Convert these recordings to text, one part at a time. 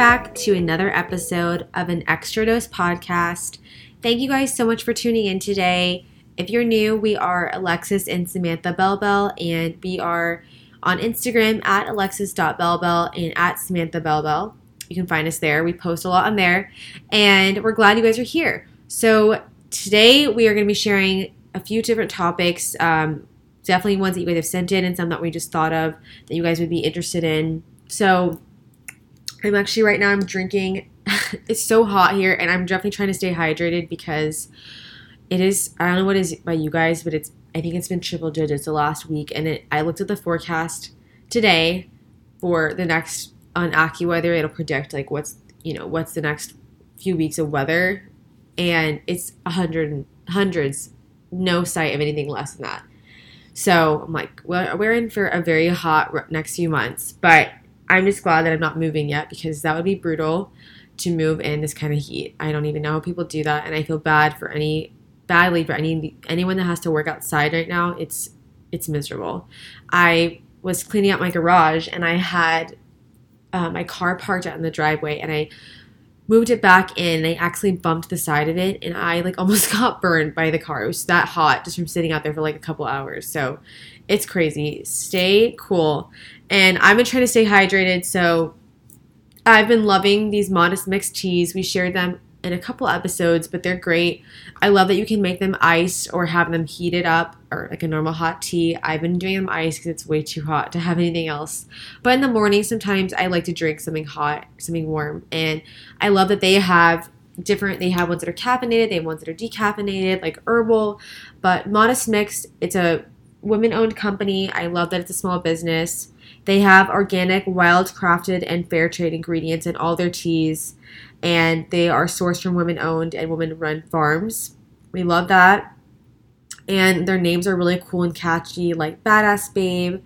back to another episode of an Extra Dose podcast. Thank you guys so much for tuning in today. If you're new, we are Alexis and Samantha Bellbell, and we are on Instagram at alexis.bellbell and at Samantha Bellbell. You can find us there. We post a lot on there, and we're glad you guys are here. So, today we are going to be sharing a few different topics. Um, definitely ones that you guys have sent in, and some that we just thought of that you guys would be interested in. So, I'm actually right now I'm drinking. it's so hot here, and I'm definitely trying to stay hydrated because it is. I don't know what is by you guys, but it's. I think it's been triple digits the last week, and it. I looked at the forecast today for the next on AccuWeather. It'll predict like what's you know what's the next few weeks of weather, and it's a hundred hundreds. No sight of anything less than that. So I'm like, well, we're in for a very hot next few months, but I'm just glad that I'm not moving yet because that would be brutal to move in this kind of heat. I don't even know how people do that, and I feel bad for any badly for any anyone that has to work outside right now. It's it's miserable. I was cleaning out my garage and I had uh, my car parked out in the driveway, and I moved it back in. I actually bumped the side of it, and I like almost got burned by the car. It was that hot just from sitting out there for like a couple hours. So it's crazy. Stay cool. And I've been trying to stay hydrated, so I've been loving these modest mix teas. We shared them in a couple episodes, but they're great. I love that you can make them iced or have them heated up or like a normal hot tea. I've been doing them iced because it's way too hot to have anything else. But in the morning, sometimes I like to drink something hot, something warm. And I love that they have different, they have ones that are caffeinated, they have ones that are decaffeinated, like herbal. But Modest Mix, it's a women owned company. I love that it's a small business. They have organic, wild crafted, and fair trade ingredients in all their teas, and they are sourced from women owned and women run farms. We love that. And their names are really cool and catchy, like Badass Babe,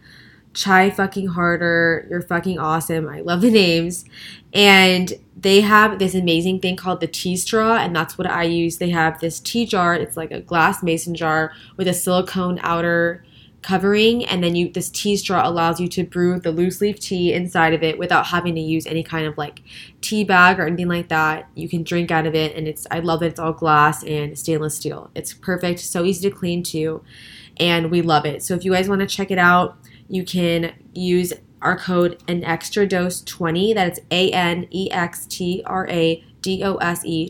Chai Fucking Harder, You're Fucking Awesome. I love the names. And they have this amazing thing called the tea straw, and that's what I use. They have this tea jar, it's like a glass mason jar with a silicone outer covering and then you this tea straw allows you to brew the loose leaf tea inside of it without having to use any kind of like tea bag or anything like that. You can drink out of it and it's i love that it's all glass and stainless steel. It's perfect. So easy to clean too. And we love it. So if you guys want to check it out you can use our code an extra dose 20 that's a-n-e-x-t-r-a-d-o-s-e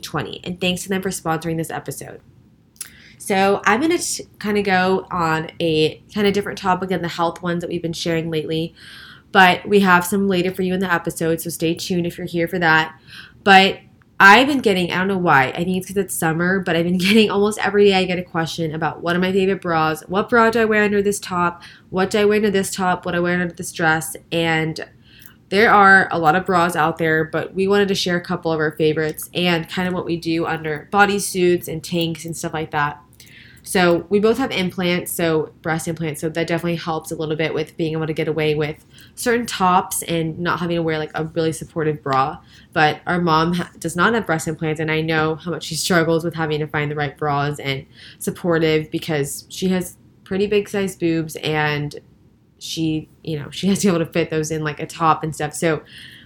20 and thanks to them for sponsoring this episode so I'm going to kind of go on a kind of different topic than the health ones that we've been sharing lately. But we have some later for you in the episode, so stay tuned if you're here for that. But I've been getting, I don't know why, I think it's because it's summer, but I've been getting almost every day I get a question about what are my favorite bras, what bra do I wear under this top, what do I wear under this top, what do I wear under this dress, and there are a lot of bras out there, but we wanted to share a couple of our favorites and kind of what we do under bodysuits and tanks and stuff like that. So we both have implants, so breast implants, so that definitely helps a little bit with being able to get away with certain tops and not having to wear like a really supportive bra. But our mom ha- does not have breast implants, and I know how much she struggles with having to find the right bras and supportive because she has pretty big size boobs and she, you know, she has to be able to fit those in like a top and stuff. So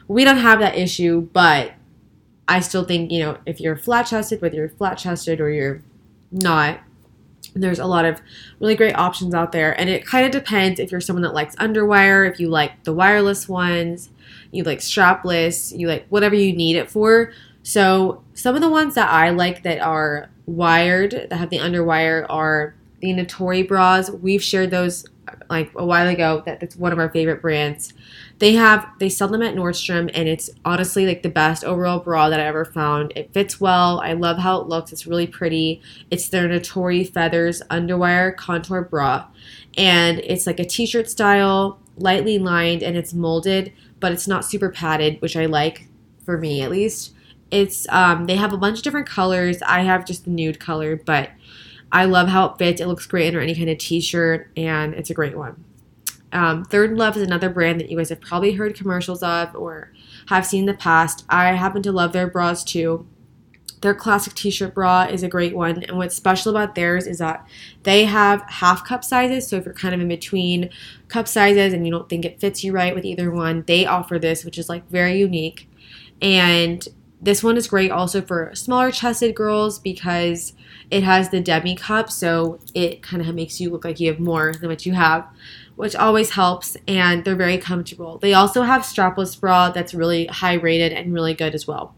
we don't have that issue, but I still think, you know, if you're flat chested, whether you're flat chested or you're not, there's a lot of really great options out there. And it kind of depends if you're someone that likes underwire if you like the wireless ones you like strapless you like whatever you need it for. So some of the ones that i like that are wired that have the underwire are the Natori bras we've shared those like a while ago that that's one of our favorite brands they have they sell them at Nordstrom and it's honestly like the best overall bra that I ever found. It fits well. I love how it looks. It's really pretty. It's their Natori Feathers underwire contour bra. And it's like a t-shirt style, lightly lined and it's molded, but it's not super padded, which I like for me at least. It's um they have a bunch of different colors. I have just the nude color, but I love how it fits. It looks great under any kind of t-shirt and it's a great one. Um, ThirdLove is another brand that you guys have probably heard commercials of or have seen in the past. I happen to love their bras too. Their classic t shirt bra is a great one. And what's special about theirs is that they have half cup sizes. So if you're kind of in between cup sizes and you don't think it fits you right with either one, they offer this, which is like very unique. And this one is great also for smaller chested girls because it has the demi cup, so it kind of makes you look like you have more than what you have, which always helps. And they're very comfortable. They also have strapless bra that's really high rated and really good as well.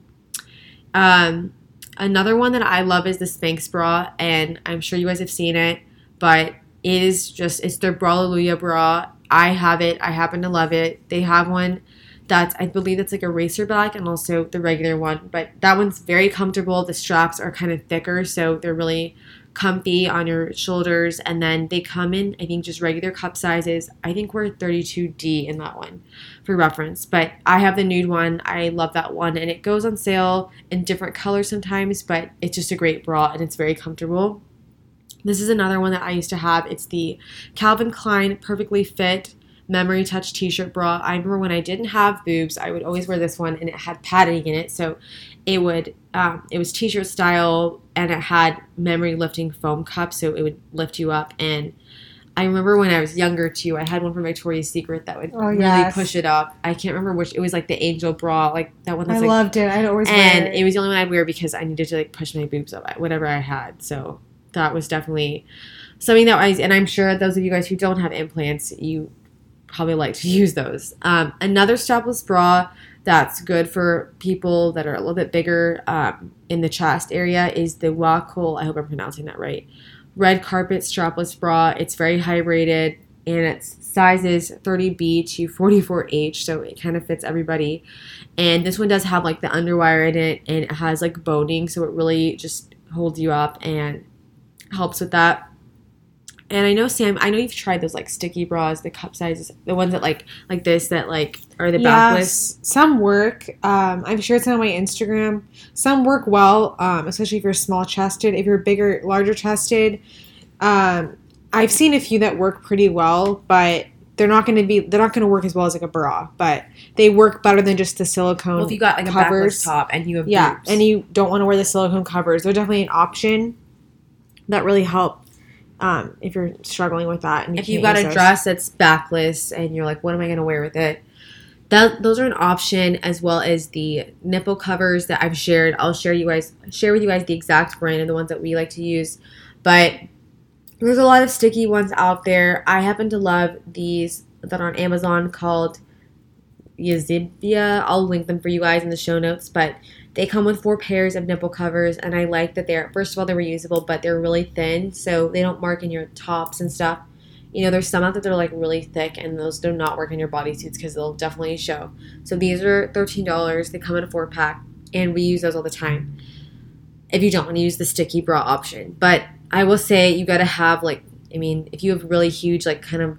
Um, another one that I love is the Spanx bra, and I'm sure you guys have seen it, but it is just it's their Bra-llelujah bra. I have it. I happen to love it. They have one that's I believe it's like a racer back and also the regular one, but that one's very comfortable. The straps are kind of thicker, so they're really comfy on your shoulders and then they come in I think just regular cup sizes. I think we're 32D in that one for reference, but I have the nude one. I love that one and it goes on sale in different colors sometimes, but it's just a great bra and it's very comfortable. This is another one that I used to have. It's the Calvin Klein Perfectly Fit Memory Touch T-shirt bra. I remember when I didn't have boobs, I would always wear this one, and it had padding in it, so it would um, it was T-shirt style, and it had memory lifting foam cups, so it would lift you up. And I remember when I was younger too, I had one from Victoria's Secret that would Oh, really yes. push it up. I can't remember which. It was like the angel bra, like that one. I like loved it. I'd always and wear it was the only one I'd wear because I needed to like push my boobs up, whatever I had. So that was definitely something that I and I'm sure those of you guys who don't have implants, you probably like to use those. Um, another strapless bra that's good for people that are a little bit bigger um, in the chest area is the Wacoal. I hope I'm pronouncing that right. Red carpet strapless bra. It's very high rated and its size is 30B to 44H, so it kind of fits everybody. And this one does have like the underwire in it and it has like boning, so it really just holds you up and helps with that. And I know Sam, I know you've tried those like sticky bras, the cup sizes, the ones that like like this that like are the backless. Some work. Um, I've shared some on my Instagram. Some work well, um, especially if you're small chested. If you're bigger, larger chested, um, I've seen a few that work pretty well, but they're not going to be. They're not going to work as well as like a bra, but they work better than just the silicone. Well, if you got like a covers. backless top and you have Yeah, boobs. and you don't want to wear the silicone covers. They're definitely an option that really help um, if you're struggling with that. And if you got a those. dress that's backless and you're like, what am I going to wear with it? That those are an option as well as the nipple covers that I've shared. I'll share you guys share with you guys the exact brand and the ones that we like to use. But there's a lot of sticky ones out there. I happen to love these that are on Amazon called Yazibia. I'll link them for you guys in the show notes, but they come with four pairs of nipple covers, and I like that they're first of all they're reusable, but they're really thin, so they don't mark in your tops and stuff. You know, there's some out there that are like really thick, and those do not work in your bodysuits because they'll definitely show. So these are thirteen dollars. They come in a four pack, and we use those all the time. If you don't want to use the sticky bra option, but I will say you got to have like, I mean, if you have really huge, like kind of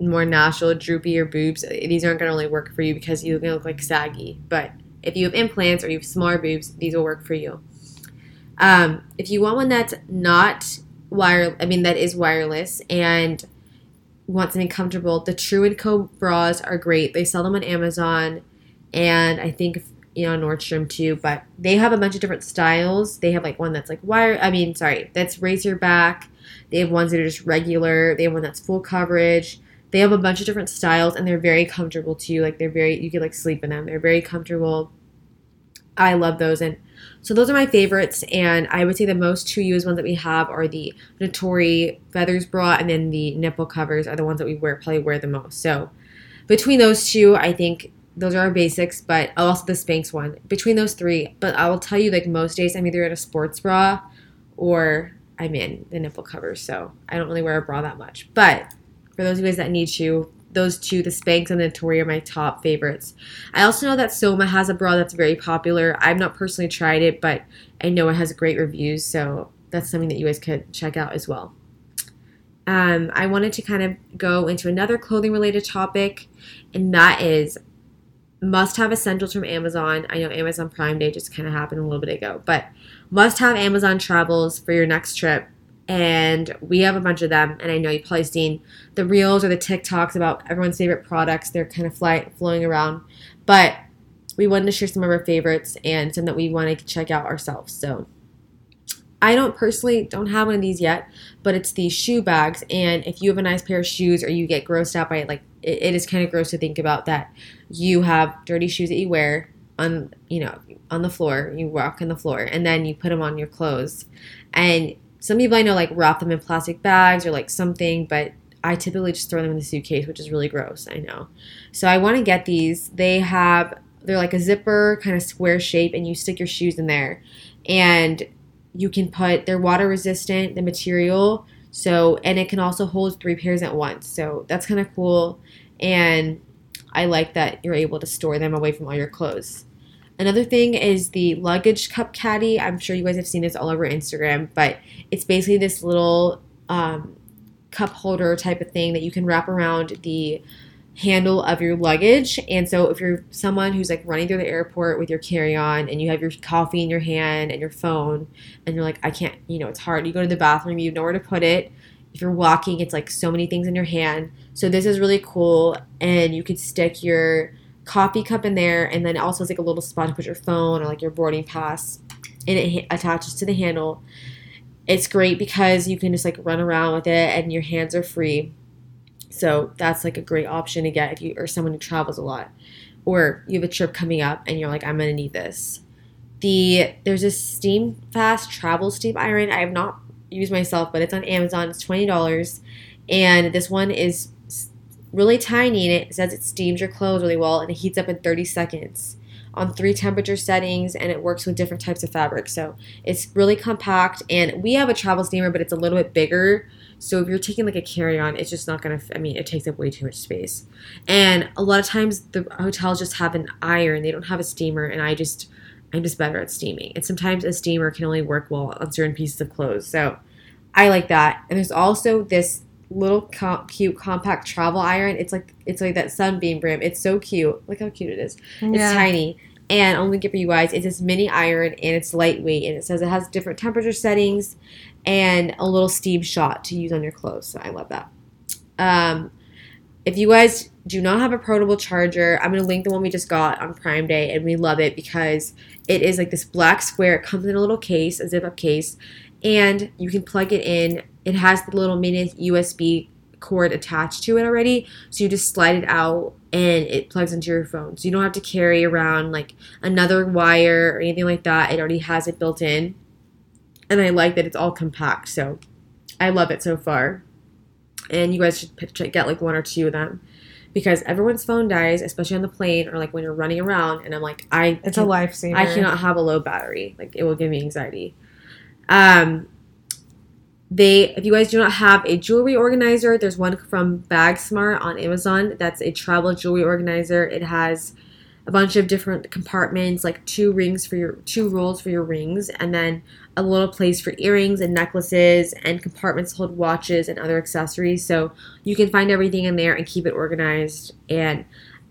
more natural, droopier boobs, these aren't to really work for you because you're going to look like saggy. But if you have implants or you have smaller boobs, these will work for you. Um, if you want one that's not wire, I mean that is wireless and want something comfortable, the True Co bras are great. They sell them on Amazon and I think you know Nordstrom too. But they have a bunch of different styles. They have like one that's like wire. I mean, sorry, that's razor back. They have ones that are just regular. They have one that's full coverage. They have a bunch of different styles and they're very comfortable too. Like they're very you can like sleep in them. They're very comfortable. I love those and so those are my favorites and I would say the most true used ones that we have are the Natori Feathers bra and then the nipple covers are the ones that we wear probably wear the most. So between those two, I think those are our basics, but also the Spanx one. Between those three, but I will tell you like most days I'm either in a sports bra or I'm in the nipple covers. So I don't really wear a bra that much. But for those of you guys that need to, those two, the Spanx and the Tory, are my top favorites. I also know that Soma has a bra that's very popular. I've not personally tried it, but I know it has great reviews, so that's something that you guys could check out as well. Um, I wanted to kind of go into another clothing related topic, and that is must have essentials from Amazon. I know Amazon Prime Day just kind of happened a little bit ago, but must have Amazon travels for your next trip. And we have a bunch of them, and I know you've probably seen the reels or the TikToks about everyone's favorite products. They're kind of fly, flowing around, but we wanted to share some of our favorites and some that we want to check out ourselves. So I don't personally don't have one of these yet, but it's these shoe bags. And if you have a nice pair of shoes or you get grossed out by it, like it, it is kind of gross to think about that you have dirty shoes that you wear on you know on the floor. You walk on the floor, and then you put them on your clothes. And some people I know like wrap them in plastic bags or like something, but I typically just throw them in the suitcase, which is really gross. I know. So I want to get these. They have they're like a zipper kind of square shape, and you stick your shoes in there, and you can put they're water resistant. The material so and it can also hold three pairs at once. So that's kind of cool, and I like that you're able to store them away from all your clothes. Another thing is the luggage cup caddy. I'm sure you guys have seen this all over Instagram, but it's basically this little um, cup holder type of thing that you can wrap around the handle of your luggage. And so if you're someone who's like running through the airport with your carry-on and you have your coffee in your hand and your phone and you're like I can't, you know, it's hard. You go to the bathroom, you have nowhere to put it. If you're walking, it's like so many things in your hand. So this is really cool and you could stick your coffee cup in there and then it also has like a little spot to put your phone or like your boarding pass and it attaches to the handle. It's great because you can just like run around with it and your hands are free so that's like a great option to get if you are someone who travels a lot or you have a trip coming up and you're like, I'm gonna need this. The there's a steam fast travel steam iron. I have not used myself, but it's on Amazon. It's twenty dollars, and this one is really tiny and it says it steams your clothes really well and it heats up in 30 seconds on three temperature settings and it works with different types of fabric. So it's really compact and we have a travel steamer, but it's a little bit bigger. So if you're taking like a carry on, it's just not gonna. I mean, it takes up way too much space. And a lot of times the hotels just have an iron; they don't have a steamer, and I just. I'm just better at steaming. And sometimes a steamer can only work well on certain pieces of clothes. So I like that. And there's also this little com- cute compact travel iron. It's like it's like that sunbeam brim. It's so cute. Look how cute it is. Yeah. It's tiny. And only give for you guys. It's this mini iron and it's lightweight and it says it has different temperature settings and a little steam shot to use on your clothes. So I love that. Um, if you guys do not have a portable charger, I'm going to link the one we just got on Prime Day, and we love it because it is like this black square. It comes in a little case, a zip up case, and you can plug it in. It has the little mini USB cord attached to it already, so you just slide it out and it plugs into your phone. So you don't have to carry around like another wire or anything like that. It already has it built in and I like that it's all compact. So I love it so far. And you guys should get like one or two of them because everyone's phone dies, especially on the plane or like when you're running around. And I'm like, I it's a lifesaver. I cannot have a low battery. Like it will give me anxiety. Um, they if you guys do not have a jewelry organizer, there's one from BagSmart on Amazon. That's a travel jewelry organizer. It has a bunch of different compartments, like two rings for your two rolls for your rings, and then a little place for earrings and necklaces and compartments hold watches and other accessories. So you can find everything in there and keep it organized. And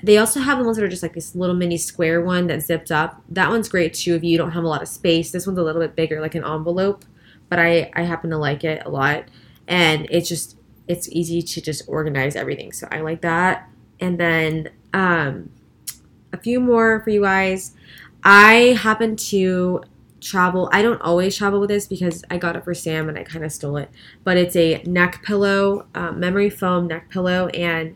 they also have the ones that are just like this little mini square one that zipped up. That one's great too if you don't have a lot of space. This one's a little bit bigger, like an envelope, but I I happen to like it a lot, and it's just it's easy to just organize everything. So I like that. And then um a few more for you guys. I happen to travel. I don't always travel with this because I got it for Sam and I kind of stole it. But it's a neck pillow, um, memory foam neck pillow, and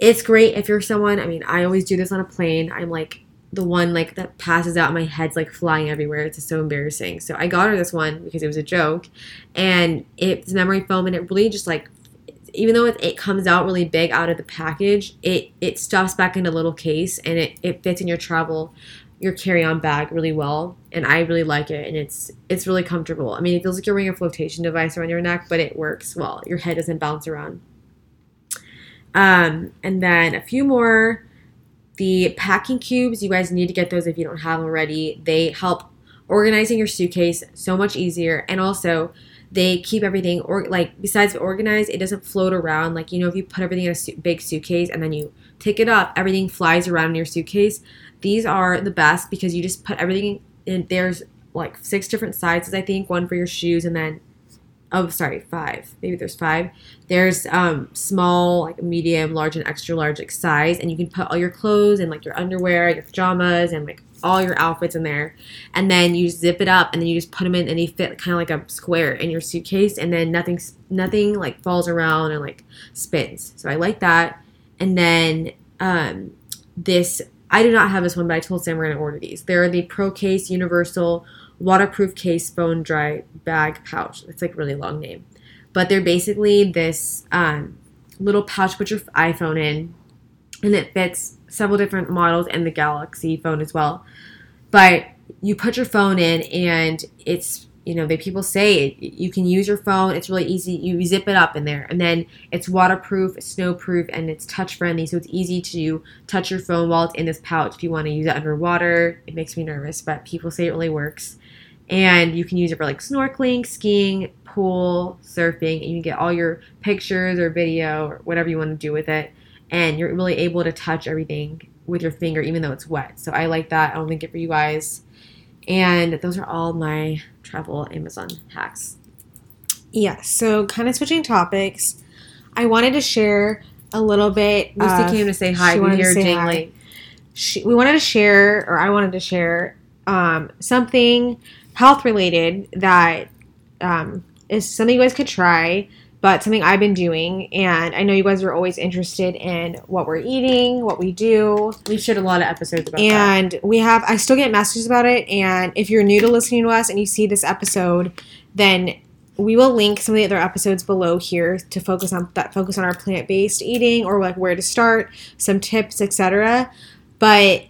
it's great if you're someone. I mean, I always do this on a plane. I'm like the one like that passes out. My head's like flying everywhere. It's just so embarrassing. So I got her this one because it was a joke, and it's memory foam, and it really just like even though it, it, comes out really big out of the package, it it stuffs back in a little case and it, it fits in your travel your carry-on bag really well and I really like it and it's it's really comfortable. I mean it feels like you're wearing a flotation device around your neck, but it works well. Your head doesn't bounce around. Um, and then a few more. The packing cubes, you guys need to get those if you don't have already. They help organizing your suitcase so much easier. And also they keep everything or like besides organized it doesn't float around. Like you know if you put everything in a su- big suitcase and then you take it up everything flies around in your suitcase. These are the best because you just put everything in there's like six different sizes i think one for your shoes and then oh sorry five. Maybe there's five. There's um small like medium large and extra large like size and you can put all your clothes and like your underwear your pajamas and like all your outfits in there. And then you zip it up and then you just put them in and they fit kind of like a square in your suitcase and then nothing nothing like falls around and like spins. So i like that. And then um this I do not have this one, but I told Sam we're going to order these. They're the ProCase Universal Waterproof Case bone Dry Bag Pouch. It's like really long name. But they're basically this um, little pouch, put your iPhone in, and it fits several different models and the Galaxy phone as well. But you put your phone in, and it's you know, they people say you can use your phone. It's really easy. You zip it up in there, and then it's waterproof, snowproof, and it's touch friendly. So it's easy to touch your phone while it's in this pouch. If you want to use it underwater, it makes me nervous, but people say it really works. And you can use it for like snorkeling, skiing, pool, surfing, and you can get all your pictures or video or whatever you want to do with it. And you're really able to touch everything with your finger, even though it's wet. So I like that. I'll link it for you guys. And those are all my travel Amazon hacks. Yeah, so kind of switching topics, I wanted to share a little bit. Lucy came to say hi. We wanted to hear jingling. she, we wanted to share, or I wanted to share, um, something health related that um, is something you guys could try, but something I've been doing. And I know you guys are always interested in what we're eating, what we do. We've shared a lot of episodes about that. And we have, I still get messages about it. And if you're new to listening to us and you see this episode, then we will link some of the other episodes below here to focus on that focus on our plant-based eating or like where to start, some tips, etc. But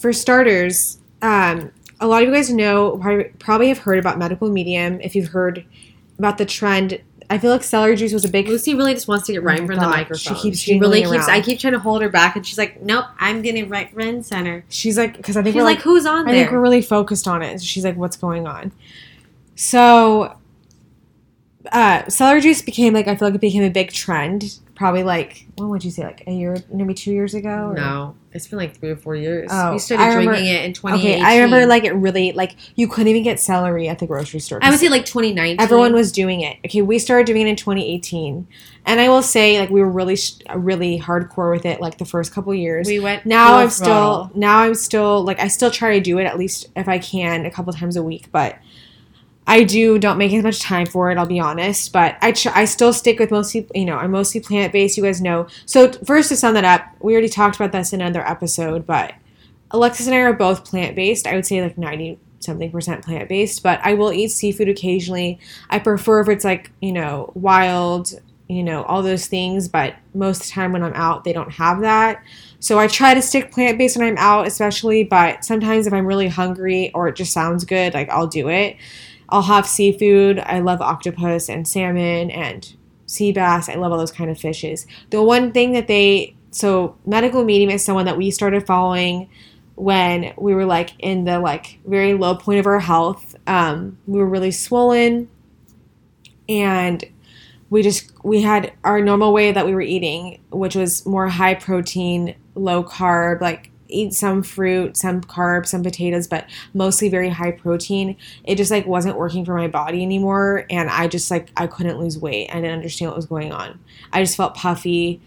for starters, um, a lot of you guys know probably- have heard about medical medium. If you've heard about the trend, I feel like celery juice was a big Lucy really just wants to get right in front of the microphone. she keeps she really keeps. around. I keep trying to hold her back, and she's like, "Nope, I'm getting right run center." She's like, because I think She's we're like, like, "Who's on I there?" think we're really focused on it. She's like, what's going on? So, uh, celery juice became like I feel like it became a big trend. Probably like when would you say like a year, maybe two years ago? or- no, it's been like three or four years. Oh, we started remember- drinking it in 2018. Okay, I remember like it really like you couldn't even get celery at the grocery store. I would say like 2019. everyone was doing it. Okay, we started doing it in 2018, and I will say like we were really really hardcore with it like the first couple years. We went now I'm still now I'm still like I still try to do it at least if I can a couple times a week, but I do don't make as much time for it. I'll be honest, but I I still stick with mostly you know I'm mostly plant based. You guys know. So first to sum that up, we already talked about this in another episode, but Alexis and I are both plant based. I would say like ninety something percent plant based, but I will eat seafood occasionally. I prefer if it's like you know wild, you know all those things, but most of the time when I'm out, they don't have that. So I try to stick plant based when I'm out, especially. But sometimes if I'm really hungry or it just sounds good, like I'll do it. I'll have seafood. I love octopus and salmon and sea bass. I love all those kind of fishes. The one thing that they so medical medium is someone that we started following when we were like in the like very low point of our health. Um, we were really swollen, and we just we had our normal way that we were eating, which was more high protein, low carb, like eat some fruit, some carbs, some potatoes, but mostly very high protein. It just like wasn't working for my body anymore, and I just like I couldn't lose weight. I didn't understand what was going on. I just felt puffy.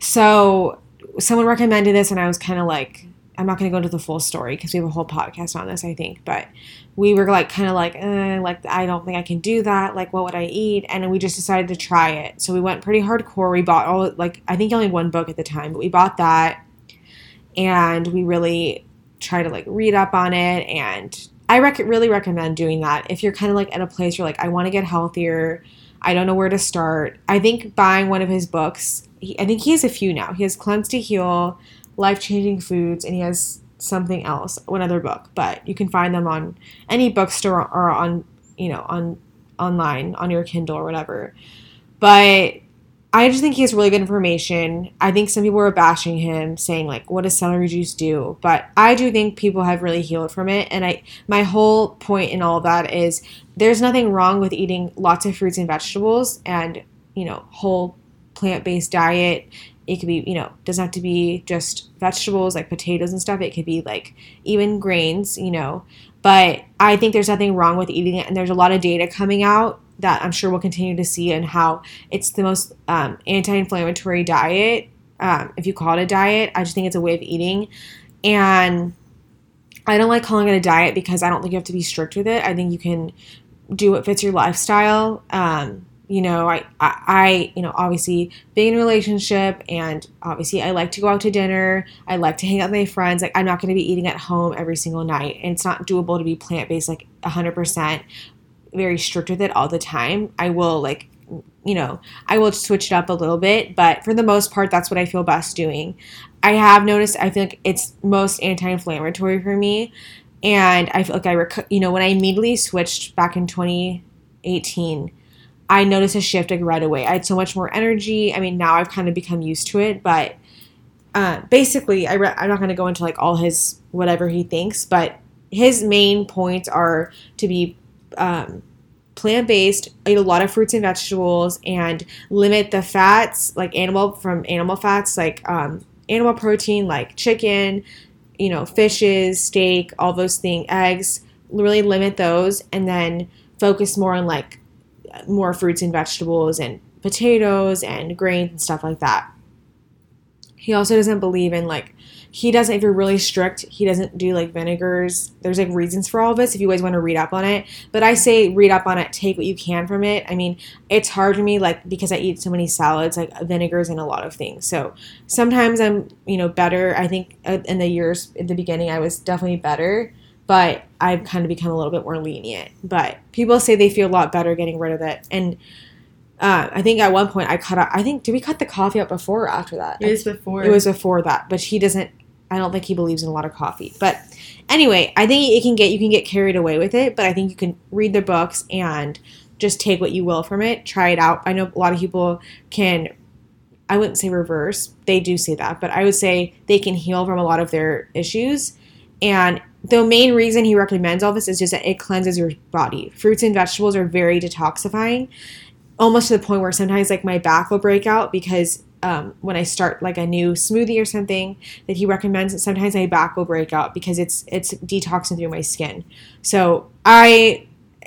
So someone recommended this, and I was kind of like, I'm not going to go into the full story because we have a whole podcast on this, I think. But we were like, kind of like, eh, like I don't think I can do that. Like, what would I eat? And we just decided to try it. So we went pretty hardcore. We bought all like I think only one book at the time, but we bought that, and we really try to like read up on it. And I rec- really recommend doing that if you're kind of like at a place where like I want to get healthier. I don't know where to start. I think buying one of his books. He, I think he has a few now. He has Cleanse to Heal, Life Changing Foods, and he has something else, one other book. But you can find them on any bookstore or on you know on online on your Kindle or whatever. But I just think he has really good information. I think some people were bashing him, saying like, "What does celery juice do?" But I do think people have really healed from it. And I, my whole point in all that is, there's nothing wrong with eating lots of fruits and vegetables, and you know, whole plant-based diet. It could be, you know, doesn't have to be just vegetables like potatoes and stuff. It could be like even grains, you know. But I think there's nothing wrong with eating it, and there's a lot of data coming out that I'm sure we'll continue to see and how it's the most um, anti-inflammatory diet. Um, if you call it a diet, I just think it's a way of eating, and I don't like calling it a diet because I don't think you have to be strict with it. I think you can do what fits your lifestyle. Um, you know, I, I, you know, obviously being in a relationship and obviously I like to go out to dinner. I like to hang out with my friends. Like I'm not going to be eating at home every single night. And it's not doable to be plant-based like 100% very strict with it all the time. I will like, you know, I will switch it up a little bit, but for the most part, that's what I feel best doing. I have noticed, I feel like it's most anti-inflammatory for me. And I feel like I, rec- you know, when I immediately switched back in 2018, I noticed a shift like right away. I had so much more energy. I mean, now I've kind of become used to it, but uh, basically, I re- I'm not going to go into like all his whatever he thinks, but his main points are to be um, plant based, eat a lot of fruits and vegetables, and limit the fats like animal from animal fats like um, animal protein like chicken, you know, fishes, steak, all those things, eggs. Really limit those, and then focus more on like more fruits and vegetables and potatoes and grains and stuff like that. He also doesn't believe in like he doesn't if you're really strict, he doesn't do like vinegars. There's like reasons for all of this if you guys want to read up on it. But I say read up on it, take what you can from it. I mean, it's hard for me like because I eat so many salads, like vinegars and a lot of things. So sometimes I'm, you know, better. I think uh, in the years in the beginning I was definitely better but I've kind of become a little bit more lenient. But people say they feel a lot better getting rid of it. And uh, I think at one point I cut out, I think, did we cut the coffee out before or after that? It was before. It was before that. But he doesn't, I don't think he believes in a lot of coffee. But anyway, I think it can get, you can get carried away with it. But I think you can read the books and just take what you will from it. Try it out. I know a lot of people can I wouldn't say reverse. They do say that, but I would say they can heal from a lot of their issues. And the main reason he recommends all this is just that it cleanses your body. Fruits and vegetables are very detoxifying, almost to the point where sometimes like my back will break out because um, when I start like a new smoothie or something that he recommends, sometimes my back will break out because it's it's detoxing through my skin. So I,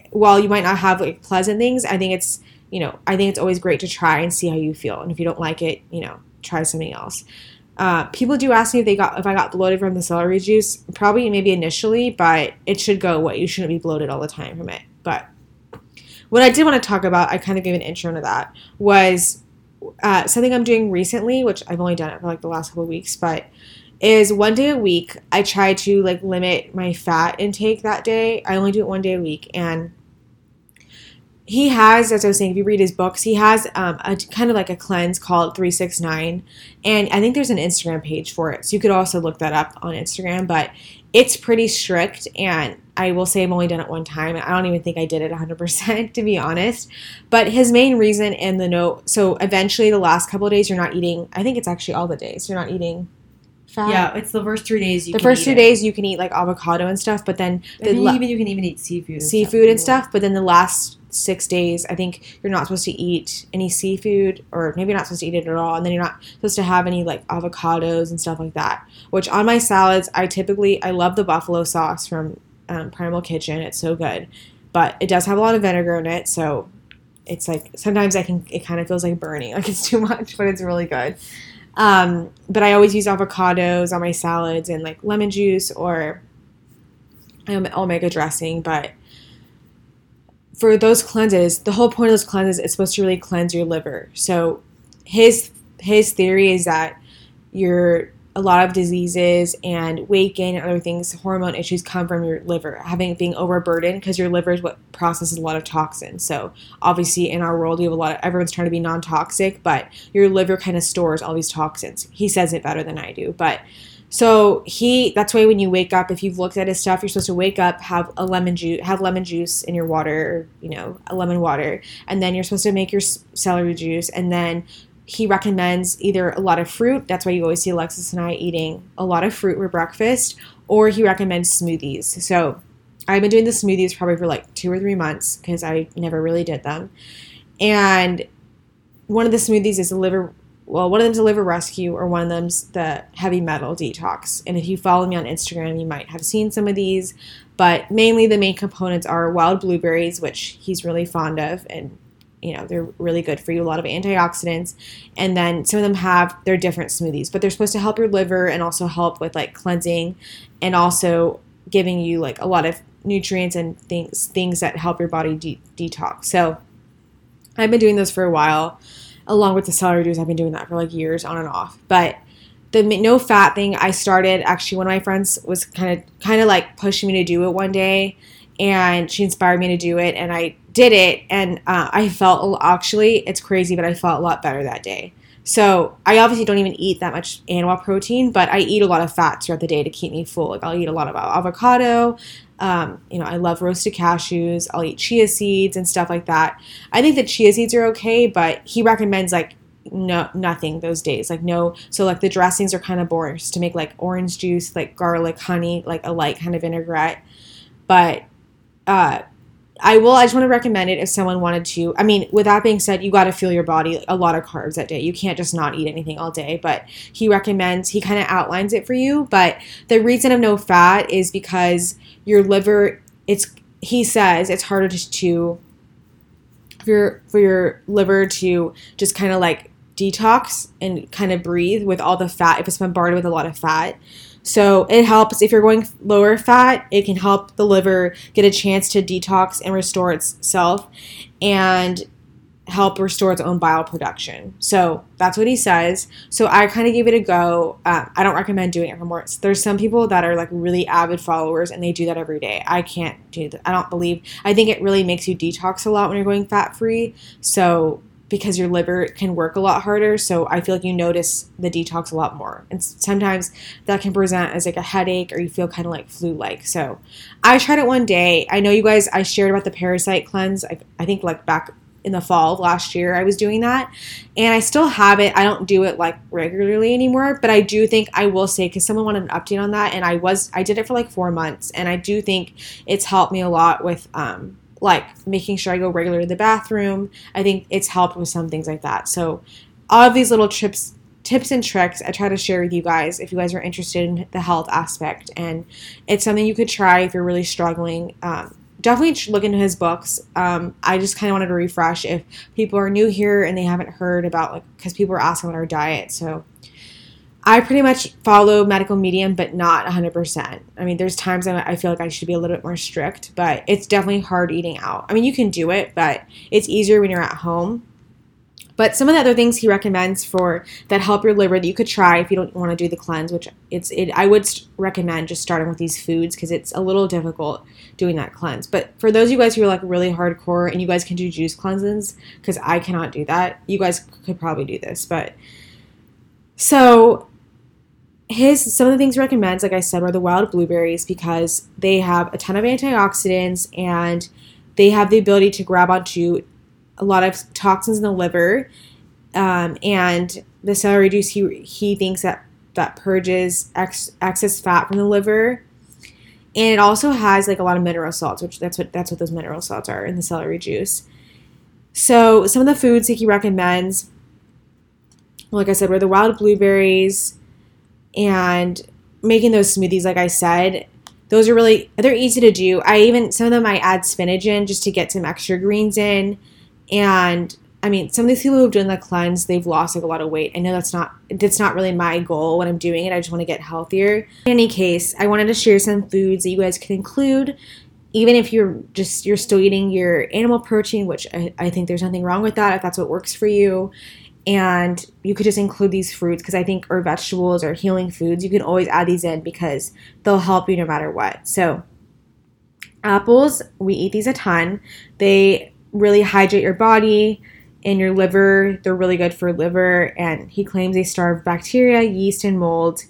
while you might not have like pleasant things, I think it's you know I think it's always great to try and see how you feel, and if you don't like it, you know try something else. Uh, people do ask me if they got if I got bloated from the celery juice. Probably maybe initially, but it should go away. You shouldn't be bloated all the time from it. But what I did want to talk about, I kind of gave an intro to that, was uh, something I'm doing recently, which I've only done it for like the last couple weeks, but is one day a week. I try to like limit my fat intake that day. I only do it one day a week, and he has, as I was saying, if you read his books, he has um, a kind of like a cleanse called 369. And I think there's an Instagram page for it. So you could also look that up on Instagram. But it's pretty strict. And I will say I've only done it one time. I don't even think I did it 100%, to be honest. But his main reason in the note so eventually, the last couple of days, you're not eating, I think it's actually all the days, you're not eating fat. Yeah, it's the first three days. the first two it. days you can eat like avocado and stuff, but then the la- even you can even eat seafood. And seafood stuff. and stuff, but then the last six days, I think you're not supposed to eat any seafood, or maybe not supposed to eat it at all, and then you're not supposed to have any like avocados and stuff like that. Which on my salads, I typically I love the buffalo sauce from um, Primal Kitchen. It's so good, but it does have a lot of vinegar in it, so it's like sometimes I can it kind of feels like burning, like it's too much, but it's really good. Um, but I always use avocados on my salads and like lemon juice or um, omega dressing, but for those cleanses, the whole point of those cleanses is supposed to really cleanse your liver. So his his theory is that your a lot of diseases and weight gain and other things, hormone issues come from your liver having being overburdened because your liver is what processes a lot of toxins. So obviously in our world we have a lot of everyone's trying to be non-toxic, but your liver kind of stores all these toxins. He says it better than I do, but so he that's why when you wake up, if you've looked at his stuff, you're supposed to wake up, have a lemon juice, have lemon juice in your water, you know, a lemon water, and then you're supposed to make your celery juice, and then he recommends either a lot of fruit. That's why you always see Alexis and I eating a lot of fruit for breakfast, or he recommends smoothies. So I've been doing the smoothies probably for like two or three months because I never really did them, and one of the smoothies is a liver well, one of them's a liver rescue, or one of them's the heavy metal detox. And if you follow me on Instagram, you might have seen some of these. But mainly, the main components are wild blueberries, which he's really fond of, and you know they're really good for you. A lot of antioxidants, and then some of them have they're different smoothies, but they're supposed to help your liver and also help with like cleansing, and also giving you like a lot of nutrients and things things that help your body de- detox. So I've been doing this for a while, along with the celery juice. I've been doing that for like years on and off. But the no fat thing, I started actually one of my friends was kind of kind of like pushing me to do it one day, and she inspired me to do it, and I did it, and uh, I felt actually it's crazy, but I felt a lot better that day. So I obviously don't even eat that much animal protein, but I eat a lot of fats throughout the day to keep me full. Like I'll eat a lot of avocado. Um, you know, I love roasted cashews. I'll eat chia seeds and stuff like that. I think the chia seeds are okay, but he recommends like no nothing those days. Like no, so like the dressings are kind of boring. Just to make like orange juice, like garlic, honey, like a light kind of vinaigrette. But uh, I will. I just want to recommend it if someone wanted to. I mean, with that being said, you got to feel your body a lot of carbs that day. You can't just not eat anything all day. But he recommends. He kind of outlines it for you. But the reason of no fat is because your liver. It's he says it's harder to, to for your for your liver to just kind of like detox and kind of breathe with all the fat if it's bombarded with a lot of fat. So it helps if you're going lower fat, it can help the liver get a chance to detox and restore itself and help restore its own bile production. So that's what he says. So I kind of gave it a go. Um, I don't recommend doing it for anymore. There's some people that are like really avid followers and they do that every day. I can't do that. I don't believe. I think it really makes you detox a lot when you're going fat free. So because your liver can work a lot harder. So I feel like you notice the detox a lot more. And sometimes that can present as like a headache or you feel kind of like flu like. So I tried it one day. I know you guys, I shared about the parasite cleanse. I, I think like back in the fall of last year, I was doing that. And I still have it. I don't do it like regularly anymore, but I do think I will say, because someone wanted an update on that. And I was, I did it for like four months. And I do think it's helped me a lot with, um, like making sure I go regularly to the bathroom. I think it's helped with some things like that. So all of these little tips tips and tricks I try to share with you guys if you guys are interested in the health aspect and it's something you could try if you're really struggling. Um, definitely look into his books. Um, I just kind of wanted to refresh if people are new here and they haven't heard about like because people are asking about our diet. So I pretty much follow medical medium, but not 100%. I mean, there's times I feel like I should be a little bit more strict, but it's definitely hard eating out. I mean, you can do it, but it's easier when you're at home. But some of the other things he recommends for that help your liver that you could try if you don't want to do the cleanse, which it's it, I would recommend just starting with these foods because it's a little difficult doing that cleanse. But for those of you guys who are like really hardcore and you guys can do juice cleanses, because I cannot do that, you guys could probably do this. But so his some of the things he recommends, like I said, were the wild blueberries because they have a ton of antioxidants and they have the ability to grab onto a lot of toxins in the liver. Um, and the celery juice, he he thinks that that purges ex, excess fat from the liver, and it also has like a lot of mineral salts, which that's what that's what those mineral salts are in the celery juice. So some of the foods that he recommends, like I said, were the wild blueberries and making those smoothies like i said those are really they're easy to do. I even some of them i add spinach in just to get some extra greens in. And i mean some of these people who've done the cleanse they've lost like a lot of weight. I know that's not that's not really my goal when i'm doing it. I just want to get healthier. In any case i wanted to share some foods that you guys could include even if you're just you're still eating your animal protein which I, I think there's nothing wrong with that if that's what works for you and you could just include these fruits because I think or vegetables or healing foods you can always add these in because they'll help you no matter what. So apples, we eat these a ton. They really hydrate your body and your liver. They're really good for liver and he claims they starve bacteria, yeast and mold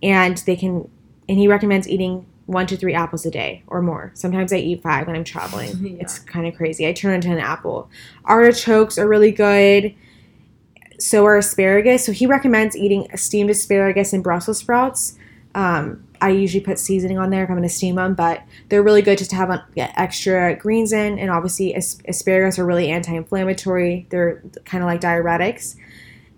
and they can and he recommends eating one to three apples a day or more. Sometimes I eat five when I'm traveling. yeah. It's kind of crazy. I turn into an apple. Artichokes are really good so are asparagus. So he recommends eating steamed asparagus and Brussels sprouts. Um, I usually put seasoning on there if I'm going to steam them, but they're really good just to have extra greens in. And obviously, asparagus are really anti inflammatory, they're kind of like diuretics.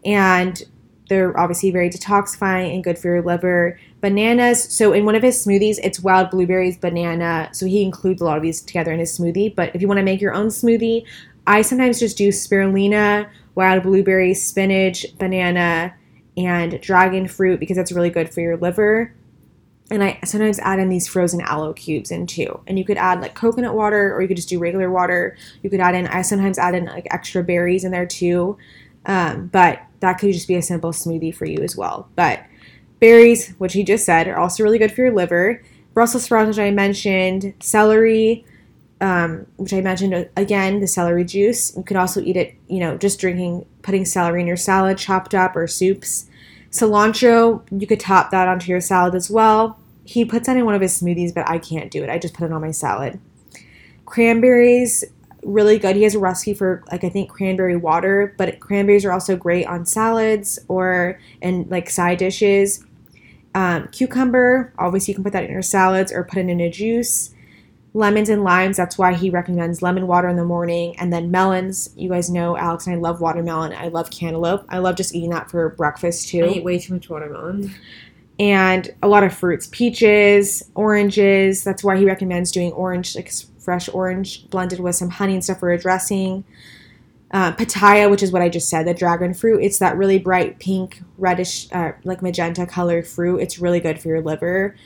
And they're obviously very detoxifying and good for your liver. Bananas. So in one of his smoothies, it's wild blueberries, banana. So he includes a lot of these together in his smoothie. But if you want to make your own smoothie, I sometimes just do spirulina wild blueberries, spinach, banana, and dragon fruit because that's really good for your liver. and I sometimes add in these frozen aloe cubes in too. And you could add like coconut water, or you could just do regular water. You could add in. I sometimes add in like extra berries in there too, um, but that could just be a simple smoothie for you as well. But berries, which he just said, are also really good for your liver. Brussels sprouts, which I mentioned, celery, um, which I mentioned uh, again, the celery juice. You could also eat it, you know, just drinking, putting celery in your salad, chopped up, or soups. Cilantro, you could top that onto your salad as well. He puts that in one of his smoothies, but I can't do it. I just put it on my salad. Cranberries, really good. He has a recipe for like I think cranberry water, but cranberries are also great on salads or in like side dishes. Um, cucumber, obviously you can put that in your salads or put it in a juice. Lemons and limes, that's why he recommends lemon water in the morning. And then melons, you guys know Alex and I love watermelon. I love cantaloupe. I love just eating that for breakfast too. I eat way too much watermelon. And a lot of fruits, peaches, oranges. That's why he recommends doing orange, like fresh orange blended with some honey and stuff for a dressing. Uh, pitaya, which is what I just said, the dragon fruit. It's that really bright pink, reddish, uh, like magenta color fruit. It's really good for your liver,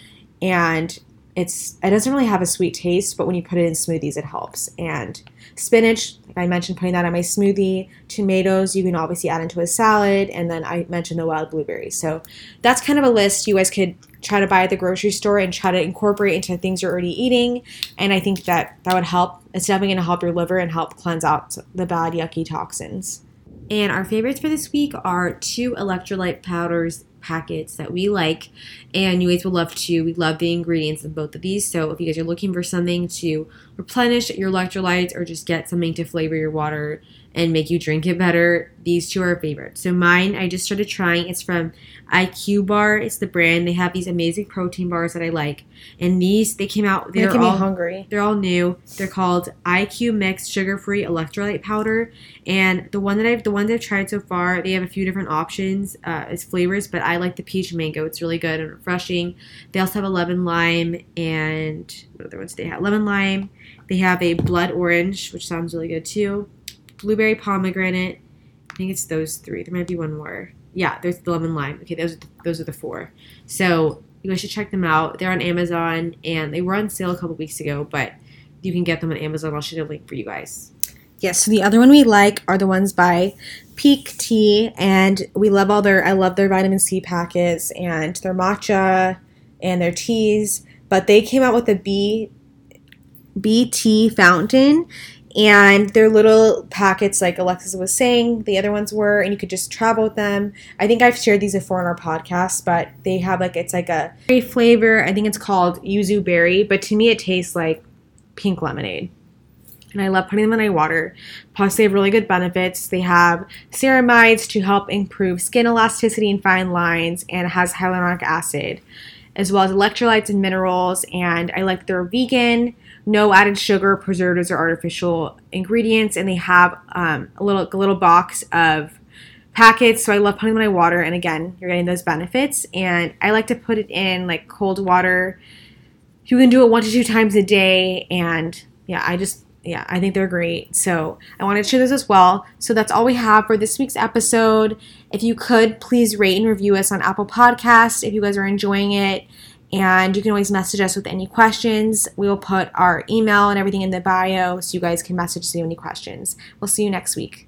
and it's it doesn't really have a sweet taste, but when you put it in smoothies, it helps. And spinach, like I mentioned, putting that on my smoothie. Tomatoes, you can obviously add into a salad, and then I mentioned the wild blueberries. So that's kind of a list you guys could try to buy at the grocery store and try to incorporate into things you're already eating. And I think that that would help. It's definitely going to help your liver and help cleanse out the bad, yucky toxins. And our favorites for this week are two electrolyte powders packets that we like. And you guys will love to we love the ingredients of both of these. So if you guys are looking for something to replenish your electrolytes or just get something to flavor your water and make you drink it better these two are favorites so mine i just started trying it's from iq bar it's the brand they have these amazing protein bars that i like and these they came out they're all hungry. they're all new. They're called IQ Mix Sugar Free Electrolyte Powder, and the one that I've the ones I've tried so far, they have a few different options uh, as flavors, but I like the peach mango. It's really good and refreshing. They also have a lemon lime and what other ones do they have? Lemon lime. They have a blood orange, which sounds really good too. Blueberry pomegranate. I think it's those three. There might be one more. Yeah, there's the lemon lime. Okay, those are the, those are the four. So you guys should check them out. They're on Amazon and they were on sale a couple weeks ago, but you can get them on Amazon. I'll shoot a link for you guys. Yes, so the other one we like are the ones by Pique Tea, and we love all their. I love their vitamin C packets and their matcha and their teas. But they came out with a B BT fountain, and their little packets, like Alexis was saying, the other ones were, and you could just travel with them. I think I've shared these before on our podcast, but they have like it's like a berry flavor. I think it's called yuzu berry, but to me it tastes like pink lemonade and I love putting them in my water. Plus, they have really good benefits. They have ceramides to help improve skin elasticity and fine lines, and it has hyaluronic acid, as well as electrolytes and minerals. And I like they're vegan, no added sugar, preservatives, or artificial ingredients, and they have um, a little a little box of packets. So I love putting them in my water, and again, you're getting those benefits. And I like to put it in like cold water. You can do it one to two times a day, and yeah, I just yeah, I think they're great. So I wanted to share this as well. So that's all we have for this week's episode. If you could, please rate and review us on Apple Podcasts if you guys are enjoying it. And you can always message us with any questions. We will put our email and everything in the bio so you guys can message us any questions. We'll see you next week.